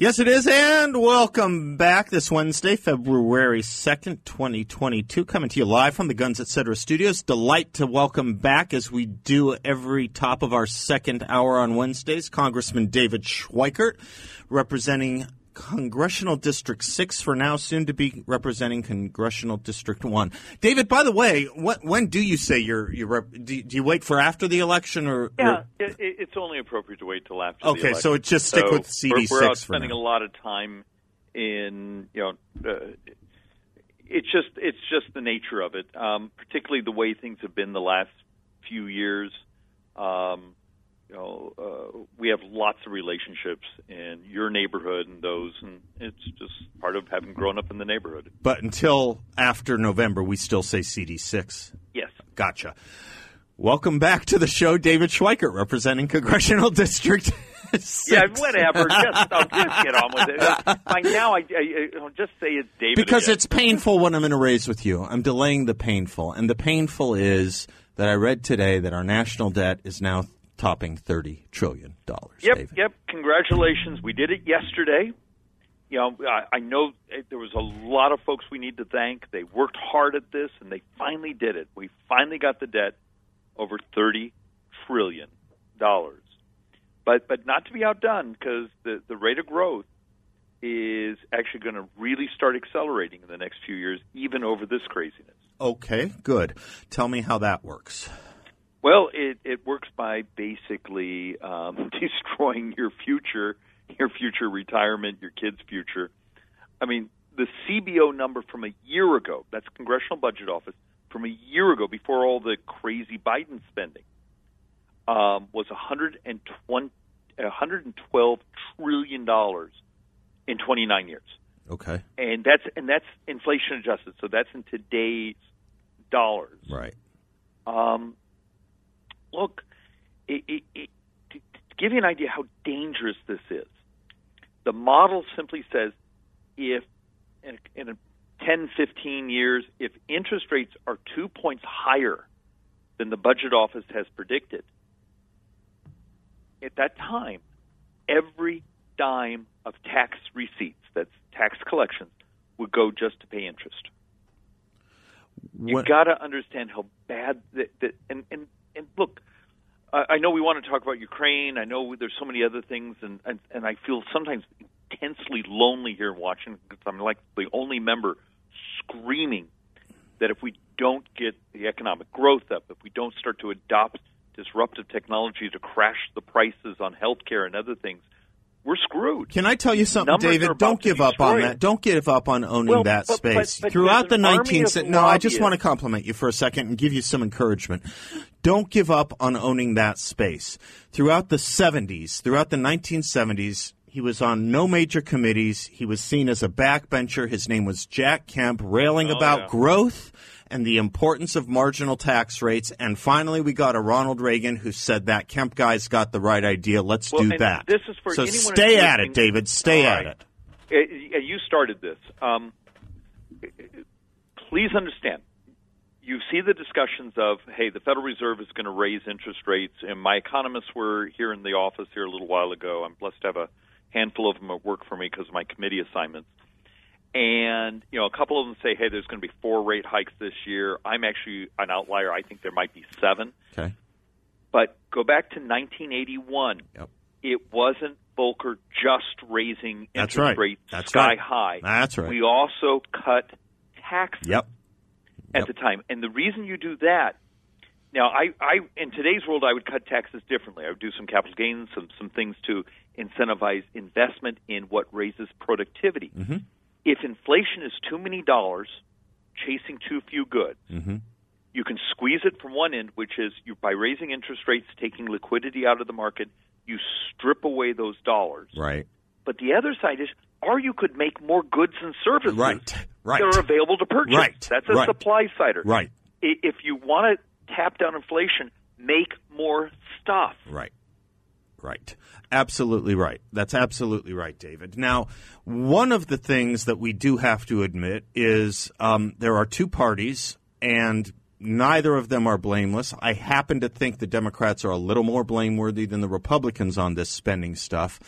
Yes, it is, and welcome back this Wednesday, February 2nd, 2022, coming to you live from the Guns Etc. studios. Delight to welcome back, as we do every top of our second hour on Wednesdays, Congressman David Schweikert, representing Congressional District 6 for now, soon to be representing Congressional District 1. David, by the way, what, when do you say you're, you're rep, do, do, you wait for after the election or? Yeah? It, it's only appropriate to wait till after okay, the election. so it just stick so with CD6 we're, we're out for spending a lot of time in, you know, uh, it's just it's just the nature of it, um, particularly the way things have been the last few years. Um, we have lots of relationships in your neighborhood and those, and it's just part of having grown up in the neighborhood. But until after November, we still say CD6. Yes. Gotcha. Welcome back to the show, David Schweikert, representing Congressional District. Six. Yeah, whatever. Just, I'll just get on with it. By now, I, I, I'll just say it's David. Because again. it's painful when I'm in a race with you. I'm delaying the painful. And the painful is that I read today that our national debt is now topping $30 trillion. Yep, David. yep. Congratulations. We did it yesterday. You know, I, I know eh, there was a lot of folks we need to thank. They worked hard at this, and they finally did it. We finally got the debt over $30 trillion. But, but not to be outdone, because the, the rate of growth is actually going to really start accelerating in the next few years, even over this craziness. Okay, good. Tell me how that works. Well, it, it works by basically um, destroying your future, your future retirement, your kids' future. I mean, the CBO number from a year ago, that's Congressional Budget Office, from a year ago, before all the crazy Biden spending, um, was 120, 112 trillion dollars in 29 years. Okay. And that's and that's inflation adjusted, so that's in today's dollars. Right. Um, look, it, it, it, to, to give you an idea how dangerous this is, the model simply says if in, in a 10, 15 years, if interest rates are two points higher than the budget office has predicted, at that time, every dime of tax receipts, that's tax collections, would go just to pay interest. You got to understand how bad that, that and, and and look, I I know we want to talk about Ukraine. I know there's so many other things, and and, and I feel sometimes intensely lonely here in Washington because I'm like the only member screaming that if we don't get the economic growth up, if we don't start to adopt disruptive technology to crash the prices on healthcare and other things, we're screwed. Can I tell you something, Numbers David? Don't give up on that. Don't give up on owning Well, that but- but- space. but Throughout the there's 19th of No, I just want to compliment you for a second and give you some encouragement. Don't give up on owning that space. Throughout the 70s, throughout the 1970s, he was on no major committees. He was seen as a backbencher. His name was Jack Kemp, railing Oh, about yeah. growth and the importance of marginal tax rates. And finally, we got a Ronald Reagan who said that Kemp guy's got the right idea. Let's Well, do that. this is for so stay at it, David. Stay All at it. Uh, You started this. Um, please understand. You see the discussions of, hey, the Federal Reserve is going to raise interest rates, and my economists were here in the office here a little while ago. I'm blessed to have a handful of them at work for me because of my committee assignments. And you know, a couple of them say, "Hey, there's going to be four rate hikes this year." I'm actually an outlier. I think there might be seven. Okay. But go back to 1981. Yep. It wasn't Volcker just raising That's interest right. rates That's sky right. high. That's right. We also cut taxes Yep. at Yep. the time. And the reason you do that, now I, I in today's world I would cut taxes differently. I would do some capital gains, some some things to incentivize investment in what raises productivity. Mm-hmm. If inflation is too many dollars chasing too few goods, Mm-hmm. you can squeeze it from one end, which is you by raising interest rates, taking liquidity out of the market, you strip away those dollars. Right. But the other side is, or you could make more goods and services Right, right. that are available to purchase. Right, That's a right. supply sider. Right. If you want to tap down inflation, make more stuff. Right. Right. Absolutely right. That's absolutely right, David. Now, one of the things that we do have to admit is um, there are two parties, and neither of them are blameless. I happen to think the Democrats are a little more blameworthy than the Republicans on this spending stuff.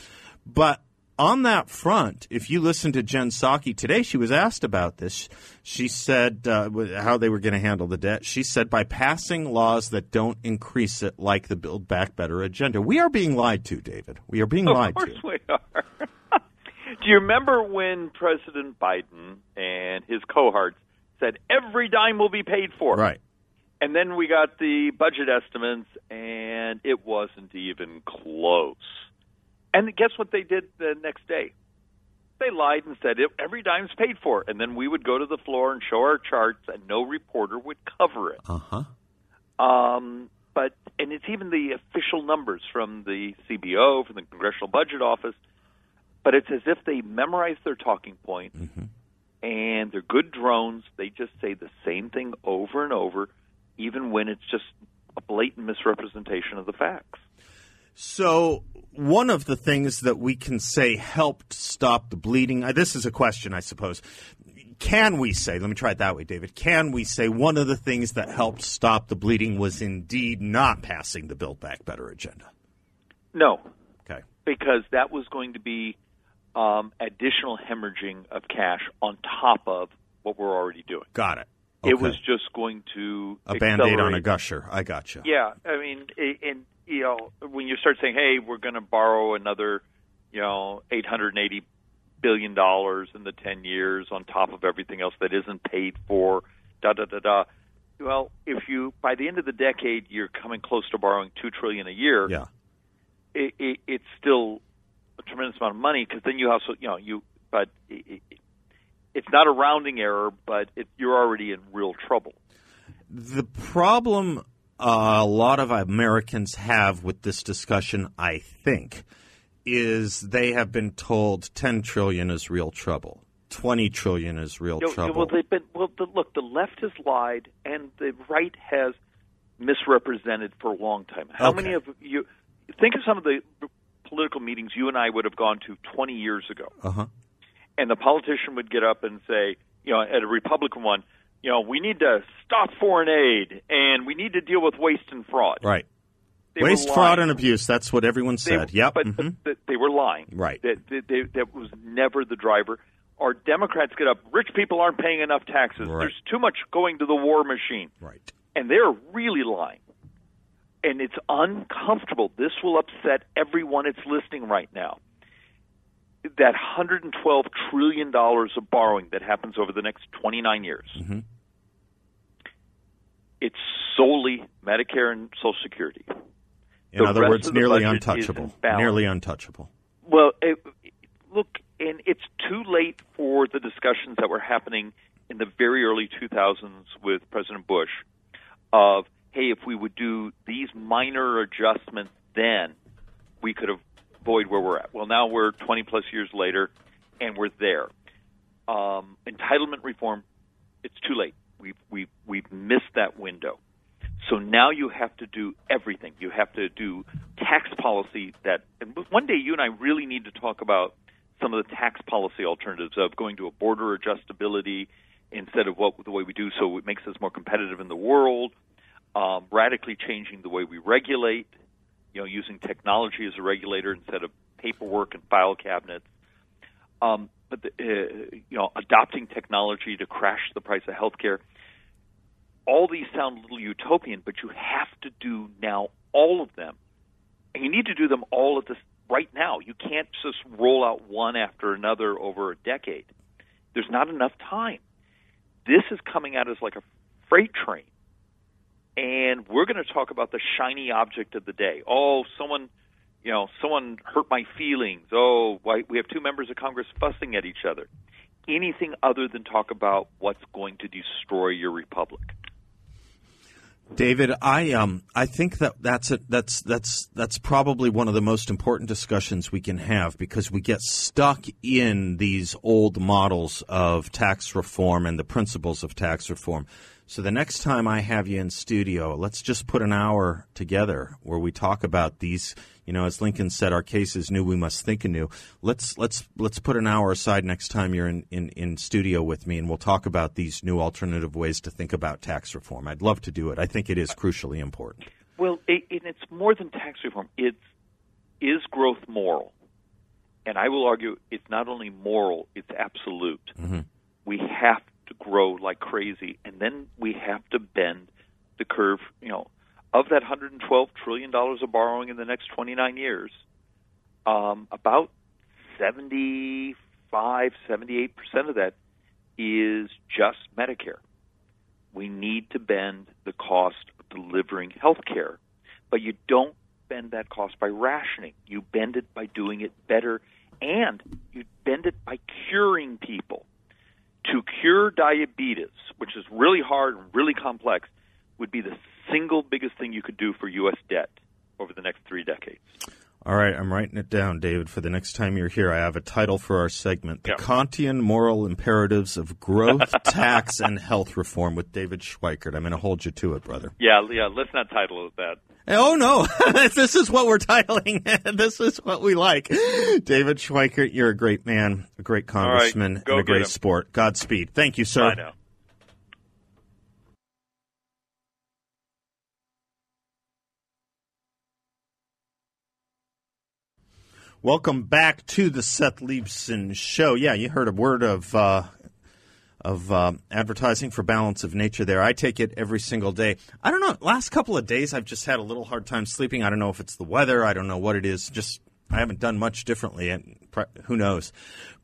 But on that front, if you listen to Jen Psaki today, she was asked about this. She said uh, how they were going to handle the debt. She said by passing laws that don't increase it, like the Build Back Better agenda. We are being lied to, David. We are being lied to. Of course we are. Do you remember when President Biden and his cohorts said every dime will be paid for? Right. And then we got the budget estimates, and it wasn't even close. And guess what they did the next day? They lied and said every dime's paid for. And then we would go to the floor and show our charts, and no reporter would cover it. Uh huh. Um, but and it's even the official numbers from the CBO, from the Congressional Budget Office. But it's as if they memorize their talking points, and they're good drones. They just say the same thing over and over, even when it's just a blatant misrepresentation of the facts. So, one of the things that we can say helped stop the bleeding, uh, this is a question, I suppose. Can we say, let me try it that way, David, can we say one of the things that helped stop the bleeding was indeed not passing the Build Back Better agenda? No, Okay. because that was going to be um, additional hemorrhaging of cash on top of what we're already doing. Got it. It was just going to a band aid on a gusher. I gotcha. Yeah, I mean, and you know, when you start saying, "Hey, we're going to borrow another, you know, eight hundred and eighty billion dollars in the ten years on top of everything else that isn't paid for," da da da da. Well, if you by the end of the decade you're coming close to borrowing two trillion a year, Yeah. it, it, it's still a tremendous amount of money because then you also, you know, you but it, it, it's not a rounding error, but it, you're already in real trouble. The problem a lot of Americans have with this discussion, I think, is they have been told 10 trillion is real trouble. 20 trillion is real You know, trouble. Well, they've been well. The, look, the left has lied, and the right has misrepresented for a long time. How Okay. many of you think of some of the political meetings you and I would have gone to 20 years ago, uh-huh. and the politician would get up and say, you know, at a Republican one, you know, we need to stop foreign aid, and we need to deal with waste and fraud. Right. They Waste, fraud, and abuse. That's what everyone They- said. yep. but, mhm. but they were lying. Right. That, that, they, that was never the driver. Our Democrats get up. Rich people aren't paying enough taxes. Right. There's too much going to the war machine, Right. and they're really lying. And it's uncomfortable. This will upset everyone that's listening right now. That 112 trillion dollars of borrowing that happens over the next 29 years. Mhm. It's solely Medicare and Social Security. In the other words, nearly untouchable. Nearly untouchable. Well, it, look, and it's too late for the discussions that were happening in the very early 2000s with President Bush of, hey, if we would do these minor adjustments then, we could avoid where we're at. Well, now we're 20 plus years later, and we're there. Um, entitlement reform, it's too late. We've, we've, we've missed that window. So now you have to do everything. You have to do tax policy that, and one day you and I really need to talk about some of the tax policy alternatives of going to a border adjustability instead of what the way we do, so it makes us more competitive in the world. Um, radically changing the way we regulate, you know, using technology as a regulator instead of paperwork and file cabinets. Um, but the, uh, you know, adopting technology to crash the price of healthcare all these sound a little utopian, but you have to do now all of them, and you need to do them all at this right now. You can't just roll out one after another over a decade. There's not enough time. This is coming at us like a freight train, and we're going to talk about the shiny object of the day. Oh, someone, you know, someone hurt my feelings. Oh, why, we have two members of Congress fussing at each other. Anything other than talk about what's going to destroy your republic. David, I um I think that that's it. That's that's that's probably one of the most important discussions we can have because we get stuck in these old models of tax reform and the principles of tax reform. So the next time I have you in studio, let's just put an hour together where we talk about these. You know, as Lincoln said, our case is new. We must think anew. Let's let's let's put an hour aside next time you're in, in, in studio with me, and we'll talk about these new alternative ways to think about tax reform. I'd love to do it. I think it is crucially important. Well, it, and it's more than tax reform. It's is growth moral, and I will argue it's not only moral; it's absolute. Mm-hmm. We have to grow like crazy, and then we have to bend the curve. You know, of that 112 trillion dollars of borrowing in the next 29 years, um, about 75, 78 percent of that is just Medicare. We need to bend the cost of delivering health care, but you don't bend that cost by rationing. You bend it by doing it better, and you bend it by curing people to cure diabetes, which is really hard and really complex, would be the single biggest thing you could do for U.S. debt over the next three decades. All right, I'm writing it down, David. For the next time you're here, I have a title for our segment The Yeah. Kantian Moral Imperatives of Growth, Tax, and Health Reform with David Schweikert. I'm going to hold you to it, brother. Yeah, yeah. Let's not title it that. Oh, no. this is what we're titling. this is what we like. David Schweikert, you're a great man, a great congressman, go and a great him. sport. Godspeed. Thank you, sir. I know. Welcome back to the Seth Leibsohn Show. Yeah, you heard a word of uh, of uh, advertising for Balance of Nature there. I take it every single day. I don't know. Last couple of days, I've just had a little hard time sleeping. I don't know if it's the weather. I don't know what it is. Just I haven't done much differently, and who knows?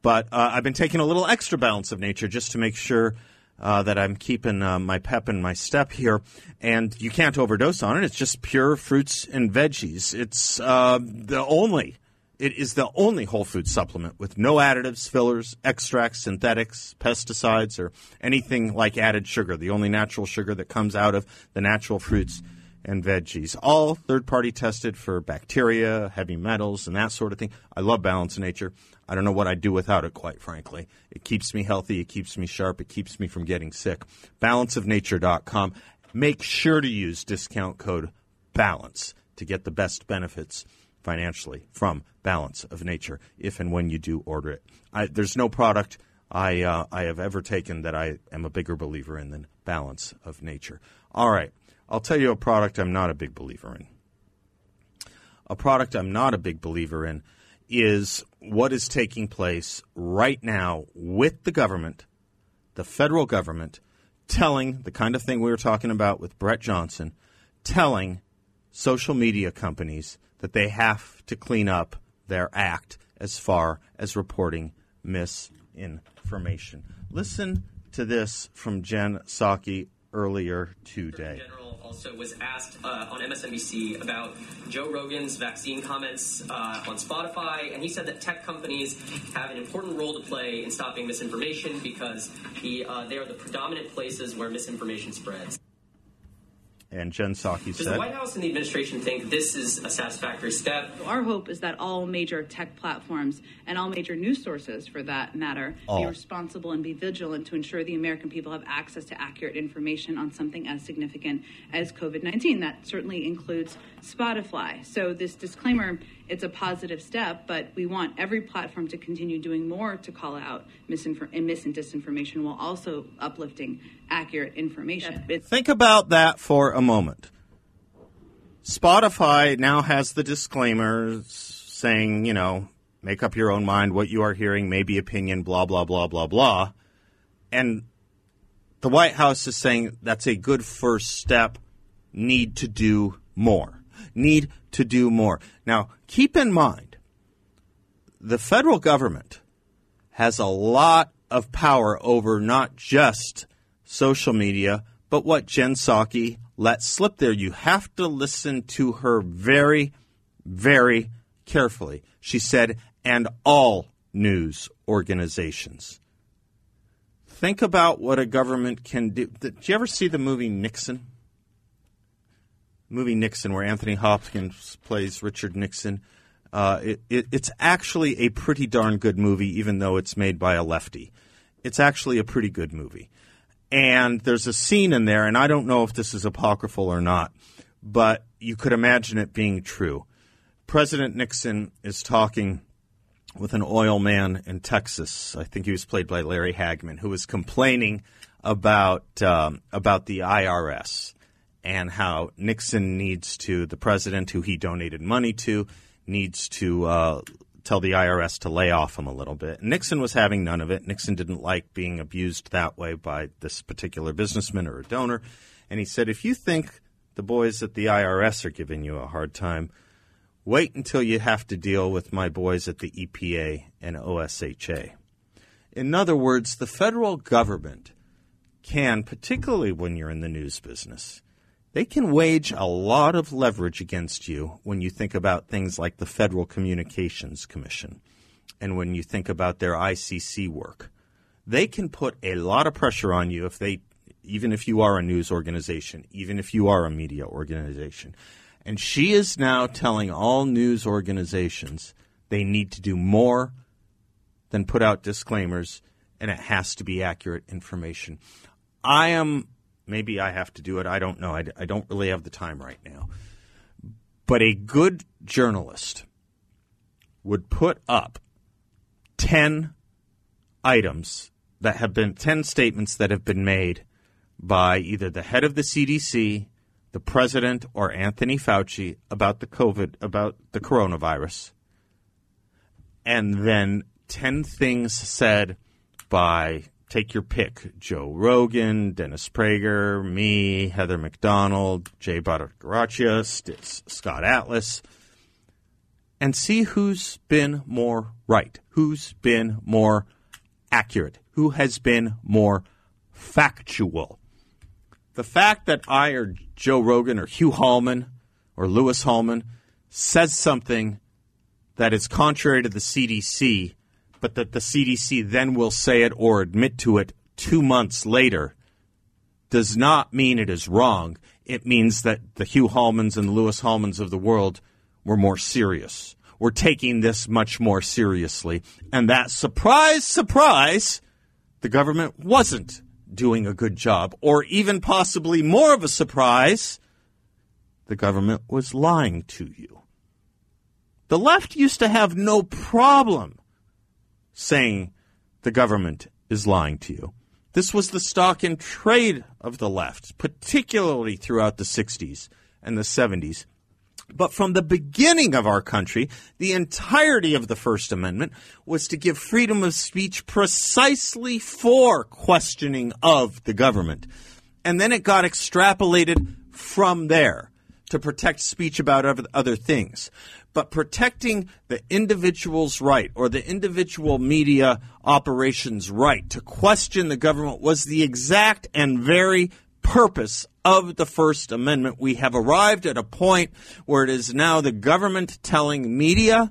But uh, I've been taking a little extra Balance of Nature just to make sure. Uh, that I'm keeping uh, my pep and my step here, and you can't overdose on it. It's just pure fruits and veggies. It's uh, the only it is the only whole food supplement with no additives, fillers, extracts, synthetics, pesticides, or anything like added sugar. The only natural sugar that comes out of the natural fruits and veggies. All third party tested for bacteria, heavy metals, and that sort of thing. I love Balance of Nature. I don't know what I'd do without it, quite frankly. It keeps me healthy, it keeps me sharp, it keeps me from getting sick. Balanceofnature.com. Make sure to use discount code BALANCE to get the best benefits financially from Balance of Nature if and when you do order it. I, there's no product I, uh, I have ever taken that I am a bigger believer in than Balance of Nature. All right, I'll tell you a product I'm not a big believer in. A product I'm not a big believer in is what is taking place right now with the government, the federal government, telling the kind of thing we were talking about with Brett Johnson, telling social media companies that they have to clean up their act as far as reporting misinformation. Listen to this from Jen Psaki earlier today. General also was asked uh, on MSNBC about Joe Rogan's vaccine comments uh, on Spotify, and he said that tech companies have an important role to play in stopping misinformation because he, uh, they are the predominant places where misinformation spreads. And Jen Psaki Does the White House and the administration think this is a satisfactory step? Our hope is that all major tech platforms and all major news sources, for that matter, All. be responsible and be vigilant to ensure the American people have access to accurate information on something as significant as COVID 19. That certainly includes Spotify. So, this disclaimer, it's a positive step, but we want every platform to continue doing more to call out misinfor- and mis and disinformation while also uplifting accurate information. It's Think about that for a moment. Spotify now has the disclaimers saying, you know, make up your own mind. What you are hearing may be opinion, blah, blah, blah, blah, blah. And the White House is saying that's a good first step. Need to do more. Need to do more. Now, keep in mind, the federal government has a lot of power over not just social media, but what Jen Psaki let slip there. You have to listen to her very, very carefully. She said, and all news organizations. Think about what a government can do. Did you ever see the movie Nixon? Movie Nixon, where Anthony Hopkins plays Richard Nixon. Uh, it, it, it's actually a pretty darn good movie, even though it's made by a lefty. It's actually a pretty good movie. And there's a scene in there, and I don't know if this is apocryphal or not, but you could imagine it being true. President Nixon is talking with an oil man in Texas. I think he was played by Larry Hagman, who was complaining about um, about the IRS and how Nixon needs to the president, who he donated money to, needs to uh, tell the IRS to lay off him a little bit. Nixon was having none of it. Nixon didn't like being abused that way by this particular businessman or a donor, and he said, "If you think the boys at the IRS are giving you a hard time." Wait until you have to deal with my boys at the EPA and OSHA. In other words, the federal government can, particularly when you're in the news business, they can wage a lot of leverage against you when you think about things like the Federal Communications Commission and when you think about their ICC work. They can put a lot of pressure on you if they even if you are a news organization, even if you are a media organization. And she is now telling all news organizations they need to do more than put out disclaimers, and it has to be accurate information. I am, maybe I have to do it. I don't know. I, I don't really have the time right now. But a good journalist would put up 10 items that have been 10 statements that have been made by either the head of the CDC, the president or Anthony Fauci about the COVID, about the coronavirus, and then 10 things said by, take your pick, Joe Rogan, Dennis Prager, me, Heather Mac Donald, Jay Bhattacharya, Scott Atlas, and see who's been more right, who's been more accurate, who has been more factual. The fact that I or Joe Rogan or Hugh Hallman or Lewis Hallman says something that is contrary to the CDC, but that the CDC then will say it or admit to it two months later, does not mean it is wrong. It means that the Hugh Hallmans and Lewis Hallmans of the world were more serious. We're taking this much more seriously. And that surprise, surprise, the government wasn't doing a good job, or even possibly more of a surprise, the government was lying to you. The left used to have no problem saying the government is lying to you. This was the stock in trade of the left, particularly throughout the 60s and the 70s. But from the beginning of our country, the entirety of the First Amendment was to give freedom of speech precisely for questioning of the government. And then it got extrapolated from there to protect speech about other things. But protecting the individual's right or the individual media operation's right to question the government was the exact and very purpose of the First Amendment. We have arrived at a point where it is now the government telling media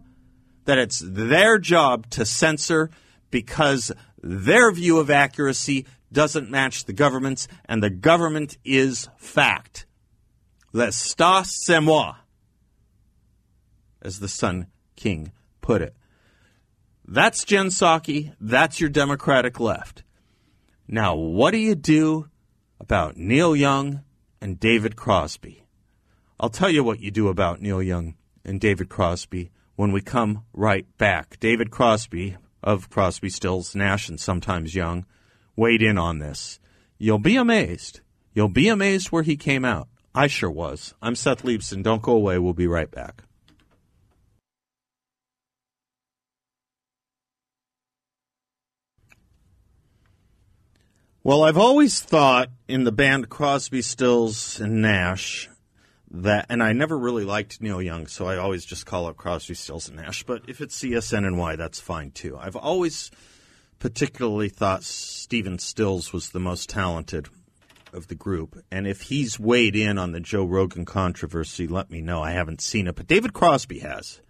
that it's their job to censor because their view of accuracy doesn't match the government's, and the government is fact. L'État, c'est moi, as the Sun King put it. That's Jen Psaki. That's your Democratic left. Now, what do you do about Neil Young and David Crosby. I'll tell you what you do about Neil Young and David Crosby when we come right back. David Crosby of Crosby, Stills, Nash, and sometimes Young weighed in on this. You'll be amazed. You'll be amazed where he came out. I sure was. I'm Seth Leibsohn. Don't go away. We'll be right back. Well, I've always thought in the band Crosby, Stills, and Nash that, and I never really liked Neil Young, so I always just call it Crosby, Stills, and Nash. But if it's CSNNY, that's fine too. I've always particularly thought Stephen Stills was the most talented of the group. And if he's weighed in on the Joe Rogan controversy, let me know. I haven't seen it, but David Crosby has.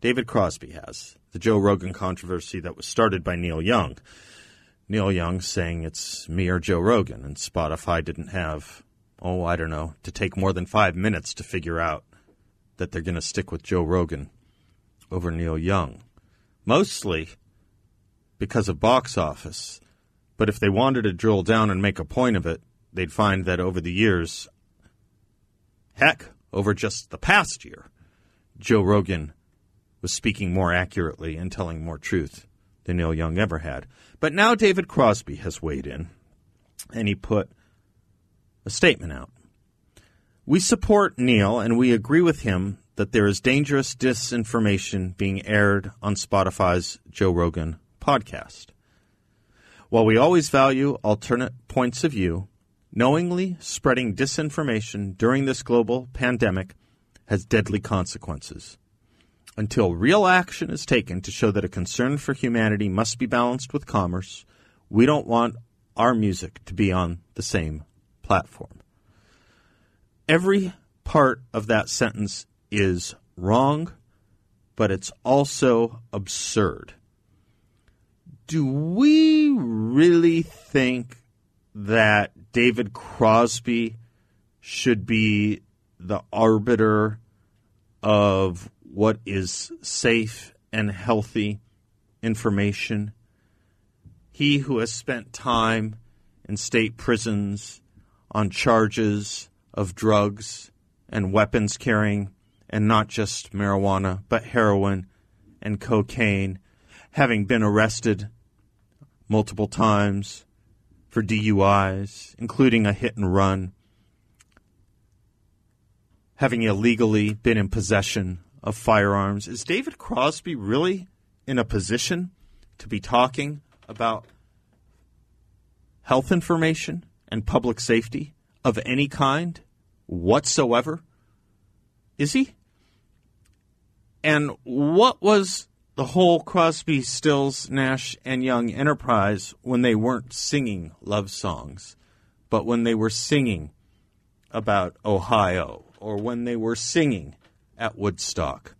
David Crosby has the Joe Rogan controversy that was started by Neil Young. Neil Young saying it's me or Joe Rogan, and Spotify didn't have oh, I don't know, to take more than five minutes to figure out that they're going to stick with Joe Rogan over Neil Young. Mostly because of box office. But if they wanted to drill down and make a point of it, they'd find that over the years, heck, over just the past year, Joe Rogan was speaking more accurately and telling more truth than Neil Young ever had. But now David Crosby has weighed in, and he put a statement out. We support Neil and we agree with him that there is dangerous disinformation being aired on Spotify's Joe Rogan podcast. While we always value alternate points of view, knowingly spreading disinformation during this global pandemic has deadly consequences. Until real action is taken to show that a concern for humanity must be balanced with commerce, we don't want our music to be on the same platform. Every part of that sentence is wrong, but it's also absurd. Do we really think that David Crosby should be the arbiter of what is safe and healthy information? He who has spent time in state prisons on charges of drugs and weapons carrying, and not just marijuana, but heroin and cocaine, having been arrested multiple times for DUIs, including a hit and run, having illegally been in possession of firearms. Is David Crosby really in a position to be talking about health information and public safety of any kind whatsoever? Is he? And what was the whole Crosby, Stills, Nash, and Young enterprise when they weren't singing love songs, but when they were singing about Ohio or when they were singing at Woodstock?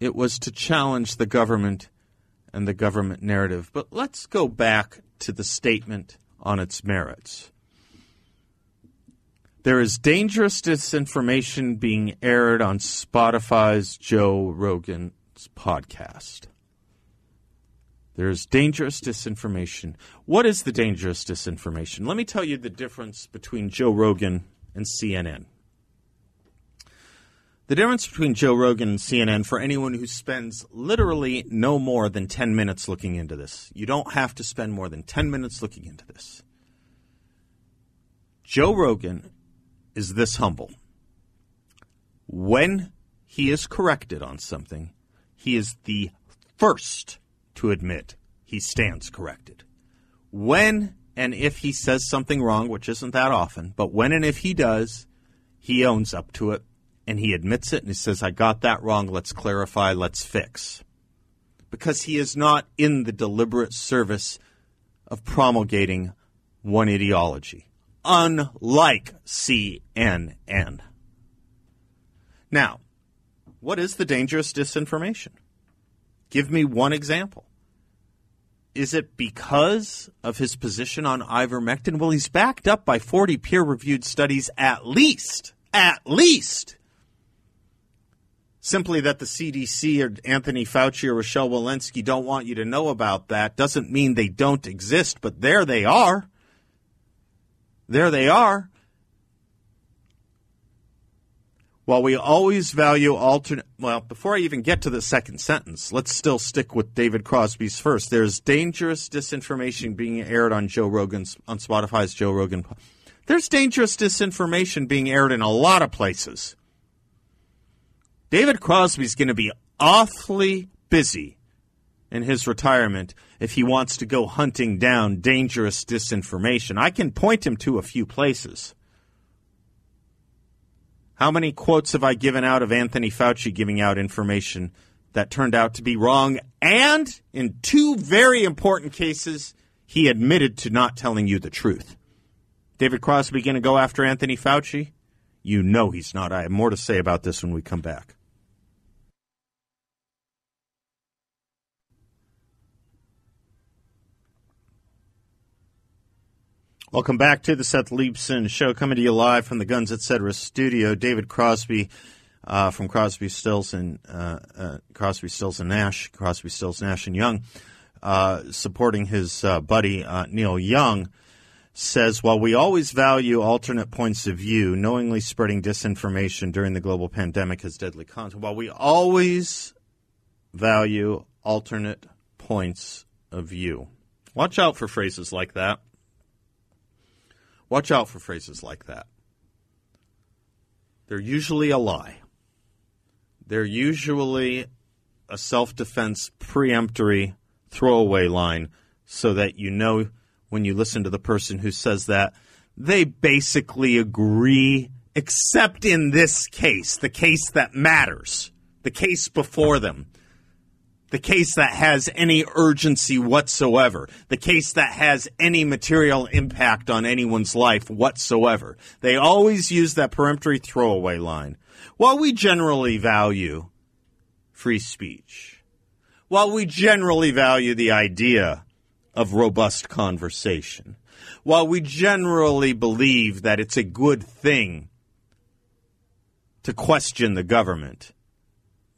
It was to challenge the government and the government narrative. But let's go back to the statement on its merits. There is dangerous disinformation being aired on Spotify's Joe Rogan's podcast. There's dangerous disinformation. What is the dangerous disinformation? Let me tell you the difference between Joe Rogan and CNN. The difference between Joe Rogan and CNN for anyone who spends literally no more than 10 minutes looking into this. You don't have to spend more than 10 minutes looking into this. Joe Rogan is this humble. When he is corrected on something, he is the first to admit he stands corrected. When and if he says something wrong, which isn't that often, but when and if he does, he owns up to it and he admits it and he says, I got that wrong. Let's clarify. Let's fix. Because he is not in the deliberate service of promulgating one ideology, unlike CNN. Now, what is the dangerous disinformation? Give me one example. Is it because of his position on ivermectin? Well, he's backed up by 40 peer reviewed studies at least. At least Simply that the CDC or Anthony Fauci or Rochelle Walensky don't want you to know about that doesn't mean they don't exist, but there they are. There they are. While we always value alternate, well, before I even get to the second sentence, let's still stick with David Crosby's first. There's dangerous disinformation being aired on Joe Rogan's, on Spotify's Joe Rogan. There's dangerous disinformation being aired in a lot of places. David Crosby's going to be awfully busy in his retirement if he wants to go hunting down dangerous disinformation. I can point him to a few places. How many quotes have I given out of Anthony Fauci giving out information that turned out to be wrong? And in two very important cases, he admitted to not telling you the truth. David Crosby going to go after Anthony Fauci? You know he's not. I have more to say about this when we come back. Welcome back to the Seth Leibsohn Show, coming to you live from the Guns Etc. studio. David Crosby uh, from Crosby, Stills and uh, uh, Crosby, Stills and Nash, Crosby, Stills, Nash and Young, uh, supporting his uh, buddy uh, Neil Young, says while we always value alternate points of view, knowingly spreading disinformation during the global pandemic has deadly consequences. While we always value alternate points of view, watch out for phrases like that. Watch out for phrases like that. They're usually a lie. They're usually a self defense preemptory throwaway line so that you know when you listen to the person who says that they basically agree, except in this case, the case that matters, the case before them the case that has any urgency whatsoever, the case that has any material impact on anyone's life whatsoever. They always use that peremptory throwaway line. While we generally value free speech, while we generally value the idea of robust conversation, while we generally believe that it's a good thing to question the government,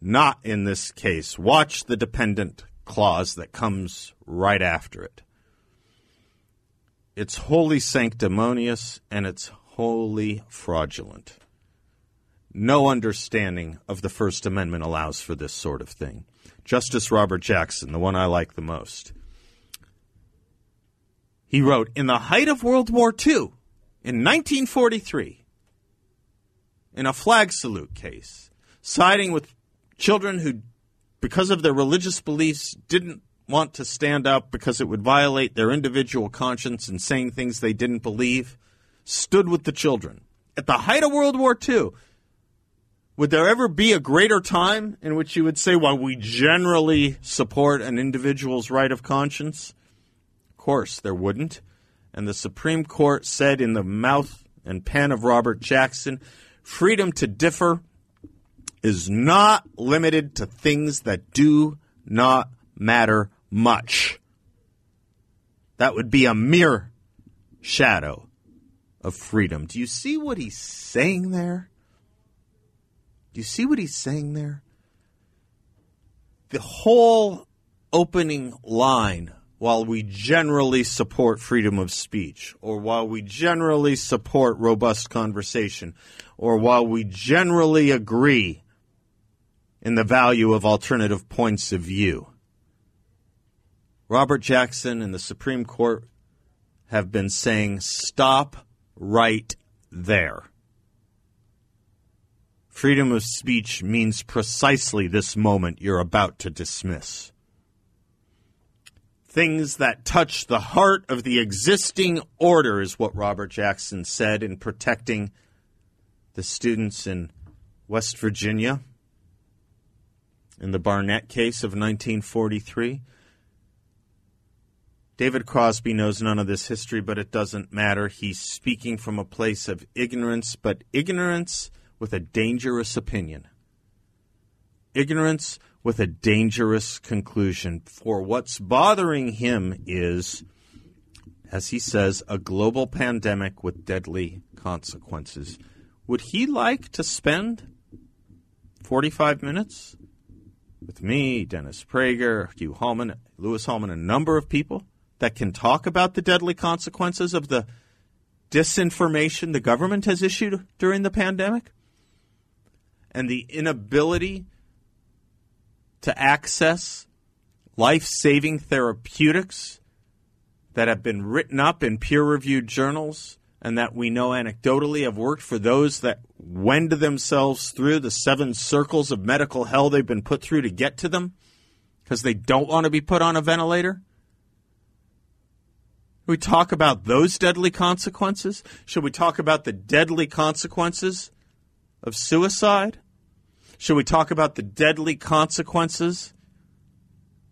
not in this case. Watch the dependent clause that comes right after it. It's wholly sanctimonious and it's wholly fraudulent. No understanding of the First Amendment allows for this sort of thing. Justice Robert Jackson, the one I like the most, he wrote In the height of World War II, in 1943, in a flag salute case, siding with children who, because of their religious beliefs, didn't want to stand up because it would violate their individual conscience and saying things they didn't believe, stood with the children. At the height of World War II, would there ever be a greater time in which you would say, while we generally support an individual's right of conscience? Of course, there wouldn't. And the Supreme Court said in the mouth and pen of Robert Jackson freedom to differ is not limited to things that do not matter much. That would be a mere shadow of freedom. Do you see what he's saying there? Do you see what he's saying there? The whole opening line, while we generally support freedom of speech, or while we generally support robust conversation, or while we generally agree in the value of alternative points of view. Robert Jackson and the Supreme Court have been saying stop right there. Freedom of speech means precisely this moment you're about to dismiss. Things that touch the heart of the existing order is what Robert Jackson said in protecting the students in West Virginia in the Barnette case of 1943. David Crosby knows none of this history, but it doesn't matter. He's speaking from a place of ignorance, but ignorance with a dangerous opinion. Ignorance with a dangerous conclusion. For what's bothering him is, as he says, a global pandemic with deadly consequences. Would he like to spend 45 minutes with me, Dennis Prager, Hugh Hallman, Louis Hallman, a number of people that can talk about the deadly consequences of the disinformation the government has issued during the pandemic and the inability to access life saving therapeutics that have been written up in peer reviewed journals and that we know anecdotally have worked for those that wend themselves through the seven circles of medical hell they've been put through to get to them because they don't want to be put on a ventilator? we talk about those deadly consequences? Should we talk about the deadly consequences of suicide? Should we talk about the deadly consequences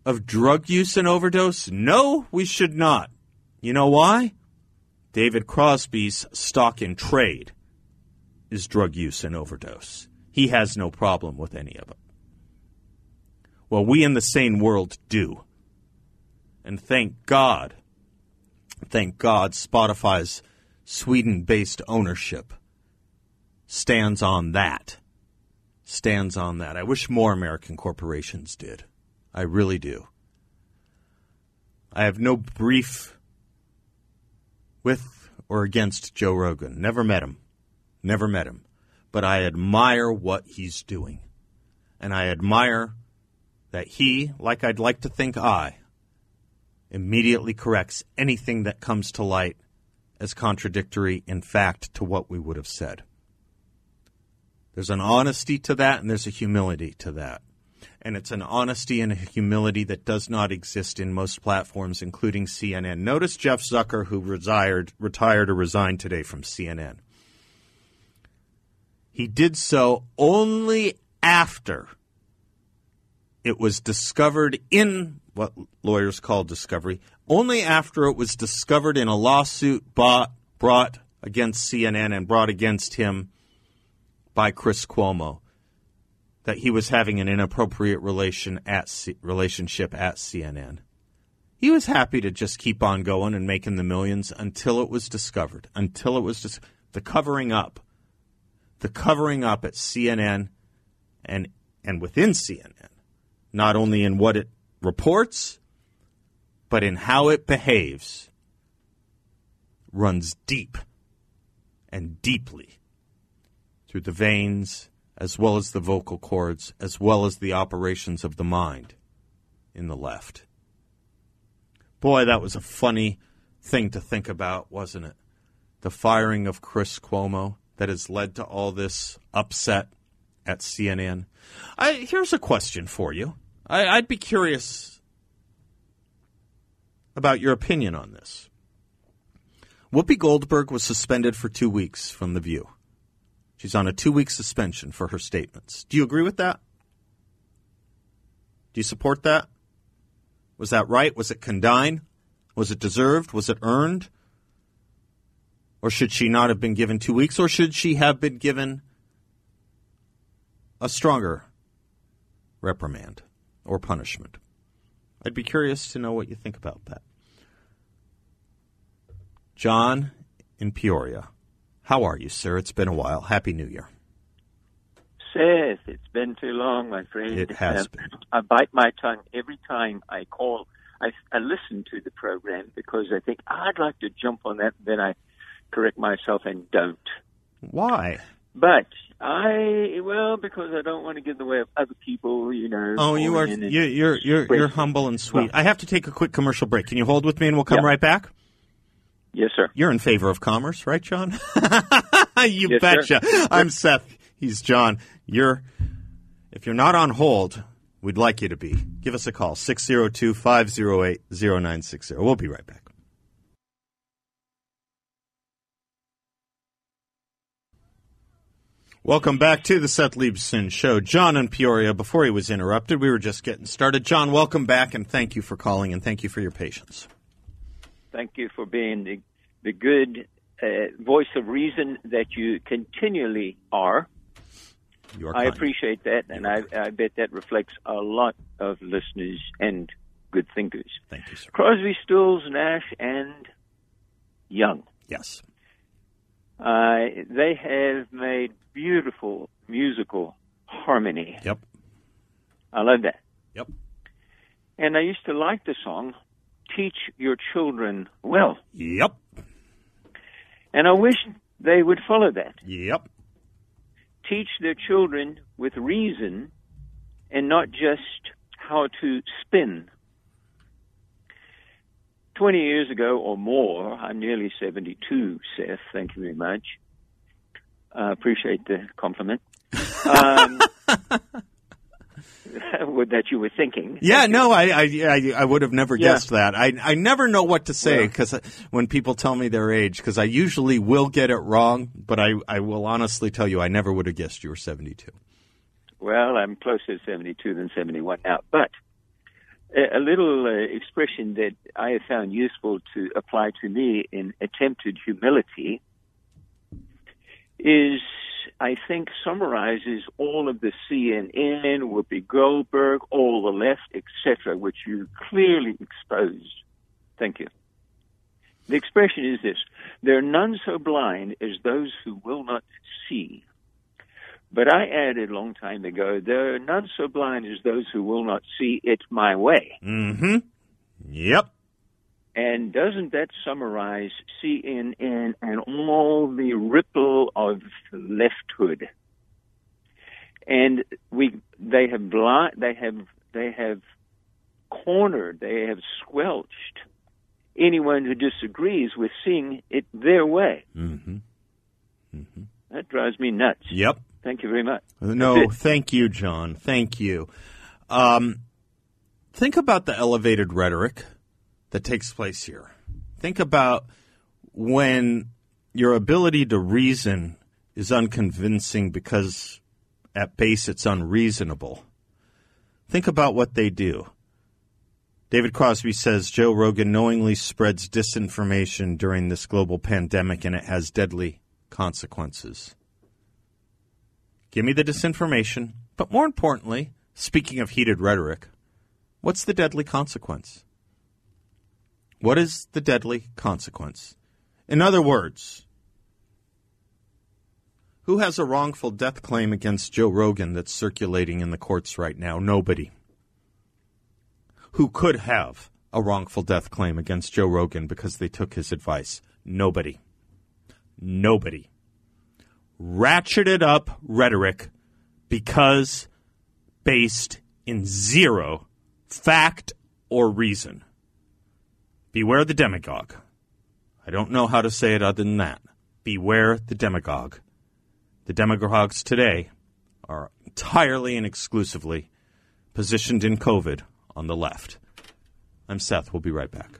of drug use and overdose? No, we should not. You know why? David Crosby's stock in trade is drug use and overdose. He has no problem with any of it. Well, we in the sane world do. And thank God Thank God Spotify's Sweden based ownership stands on that. Stands on that. I wish more American corporations did. I really do. I have no brief with or against Joe Rogan. Never met him. Never met him. But I admire what he's doing. And I admire that he, like I'd like to think I, immediately corrects anything that comes to light as contradictory in fact to what we would have said. There's an honesty to that and there's a humility to that. And it's an honesty and a humility that does not exist in most platforms, including CNN. Notice Jeff Zucker, who retired, retired or resigned today from CNN. He did so only after it was discovered in what lawyers call discovery, only after it was discovered in a lawsuit bought, brought against CNN and brought against him by Chris Cuomo that he was having an inappropriate relation at C- relationship at CNN. He was happy to just keep on going and making the millions until it was discovered. Until it was just the covering up, the covering up at CNN and and within CNN, not only in what it reports, but in how it behaves, runs deep and deeply through the veins as well as the vocal cords, as well as the operations of the mind in the left. Boy, that was a funny thing to think about, wasn't it? The firing of Chris Cuomo that has led to all this upset at CNN. I, here's a question for you. I, I'd be curious about your opinion on this. Whoopi Goldberg was suspended for two weeks from The View. She's on a two week suspension for her statements. Do you agree with that? Do you support that? Was that right? Was it condign? Was it deserved? Was it earned? Or should she not have been given two weeks? Or should she have been given a stronger reprimand or punishment? I'd be curious to know what you think about that. John in Peoria. How are you, sir? It's been a while. Happy New Year. Seth, it's been too long, my friend. It has Uh, been. I bite my tongue every time I call. I, I listen to the program because I think I'd like to jump on that, then I correct myself and don't. Why? But I, well, because I don't want to get in the way of other people, you know. Oh, you are calling in and you're you're you're, you're humble and sweet. Well, I have to take a quick commercial break. Can you hold with me and we'll come right back? Yes, sir. You're in favor of commerce, right, John? you Yes, betcha. sir. I'm Seth. He's John. You're if you're not on hold, we'd like you to be. Give us a call 602-508-0960. We'll be right back. Welcome back to the Seth Leibsohn Show. John in Peoria, before he was interrupted, we were just getting started. John, welcome back and thank you for calling and thank you for your patience. Thank you for being the, the good uh, voice of reason that you continually are. You are I kind. appreciate that, and I, I bet that reflects a lot of listeners and good thinkers. Thank you, sir. Crosby, Stills, Nash, and Young. Yes. Uh, they have made beautiful musical harmony. Yep. I love that. Yep. And I used to like the song "Teach Your Children Well," Yep. and I wish they would follow that. Yep. Teach their children with reason, and not just how to spin. 20 years ago or more, I'm nearly 72, Seth. Thank you very much. Uh, appreciate the compliment. Um, that you were thinking. Yeah, no, I, I, I, I would have never Yeah. guessed that. I, I never know what to say because when people tell me their age, because I usually will get it wrong, but I, I will honestly tell you, I never would have guessed you were 72. Well, I'm closer to 72 than 71 now. But a, a little uh, expression that I have found useful to apply to me in attempted humility is, I think, summarizes all of the CNN, Whoopi Goldberg, all the left, etc., which you clearly exposed. Thank you. The expression is this There are none so blind as those who will not see. But I added a long time ago, there are none so blind as those who will not see it my way. Mm-hmm. Yep. And doesn't that summarize CNN and all the ripple of lefthood? And we, they have blind, they have, they have cornered, they have squelched anyone who disagrees with seeing it their way. Mm-hmm. Mm-hmm. That drives me nuts. Yep. Thank you very much. No, thank you, John. Thank you. Um, think about the elevated rhetoric that takes place here. Think about when your ability to reason is unconvincing because at base it's unreasonable. Think about what they do. David Crosby says Joe Rogan knowingly spreads disinformation during this global pandemic and it has deadly consequences. Give me the disinformation, but more importantly, speaking of heated rhetoric, what's the deadly consequence? What is the deadly consequence? In other words, who has a wrongful death claim against Joe Rogan that's circulating in the courts right now? Nobody who could have a wrongful death claim against Joe Rogan because they took his advice? Nobody. Nobody. Ratcheted up rhetoric because based in zero fact or reason. Beware the demagogue. I don't know how to say it other than that. Beware the demagogue. The demagogues today are entirely and exclusively positioned in COVID on the left. I'm Seth. We'll be right back.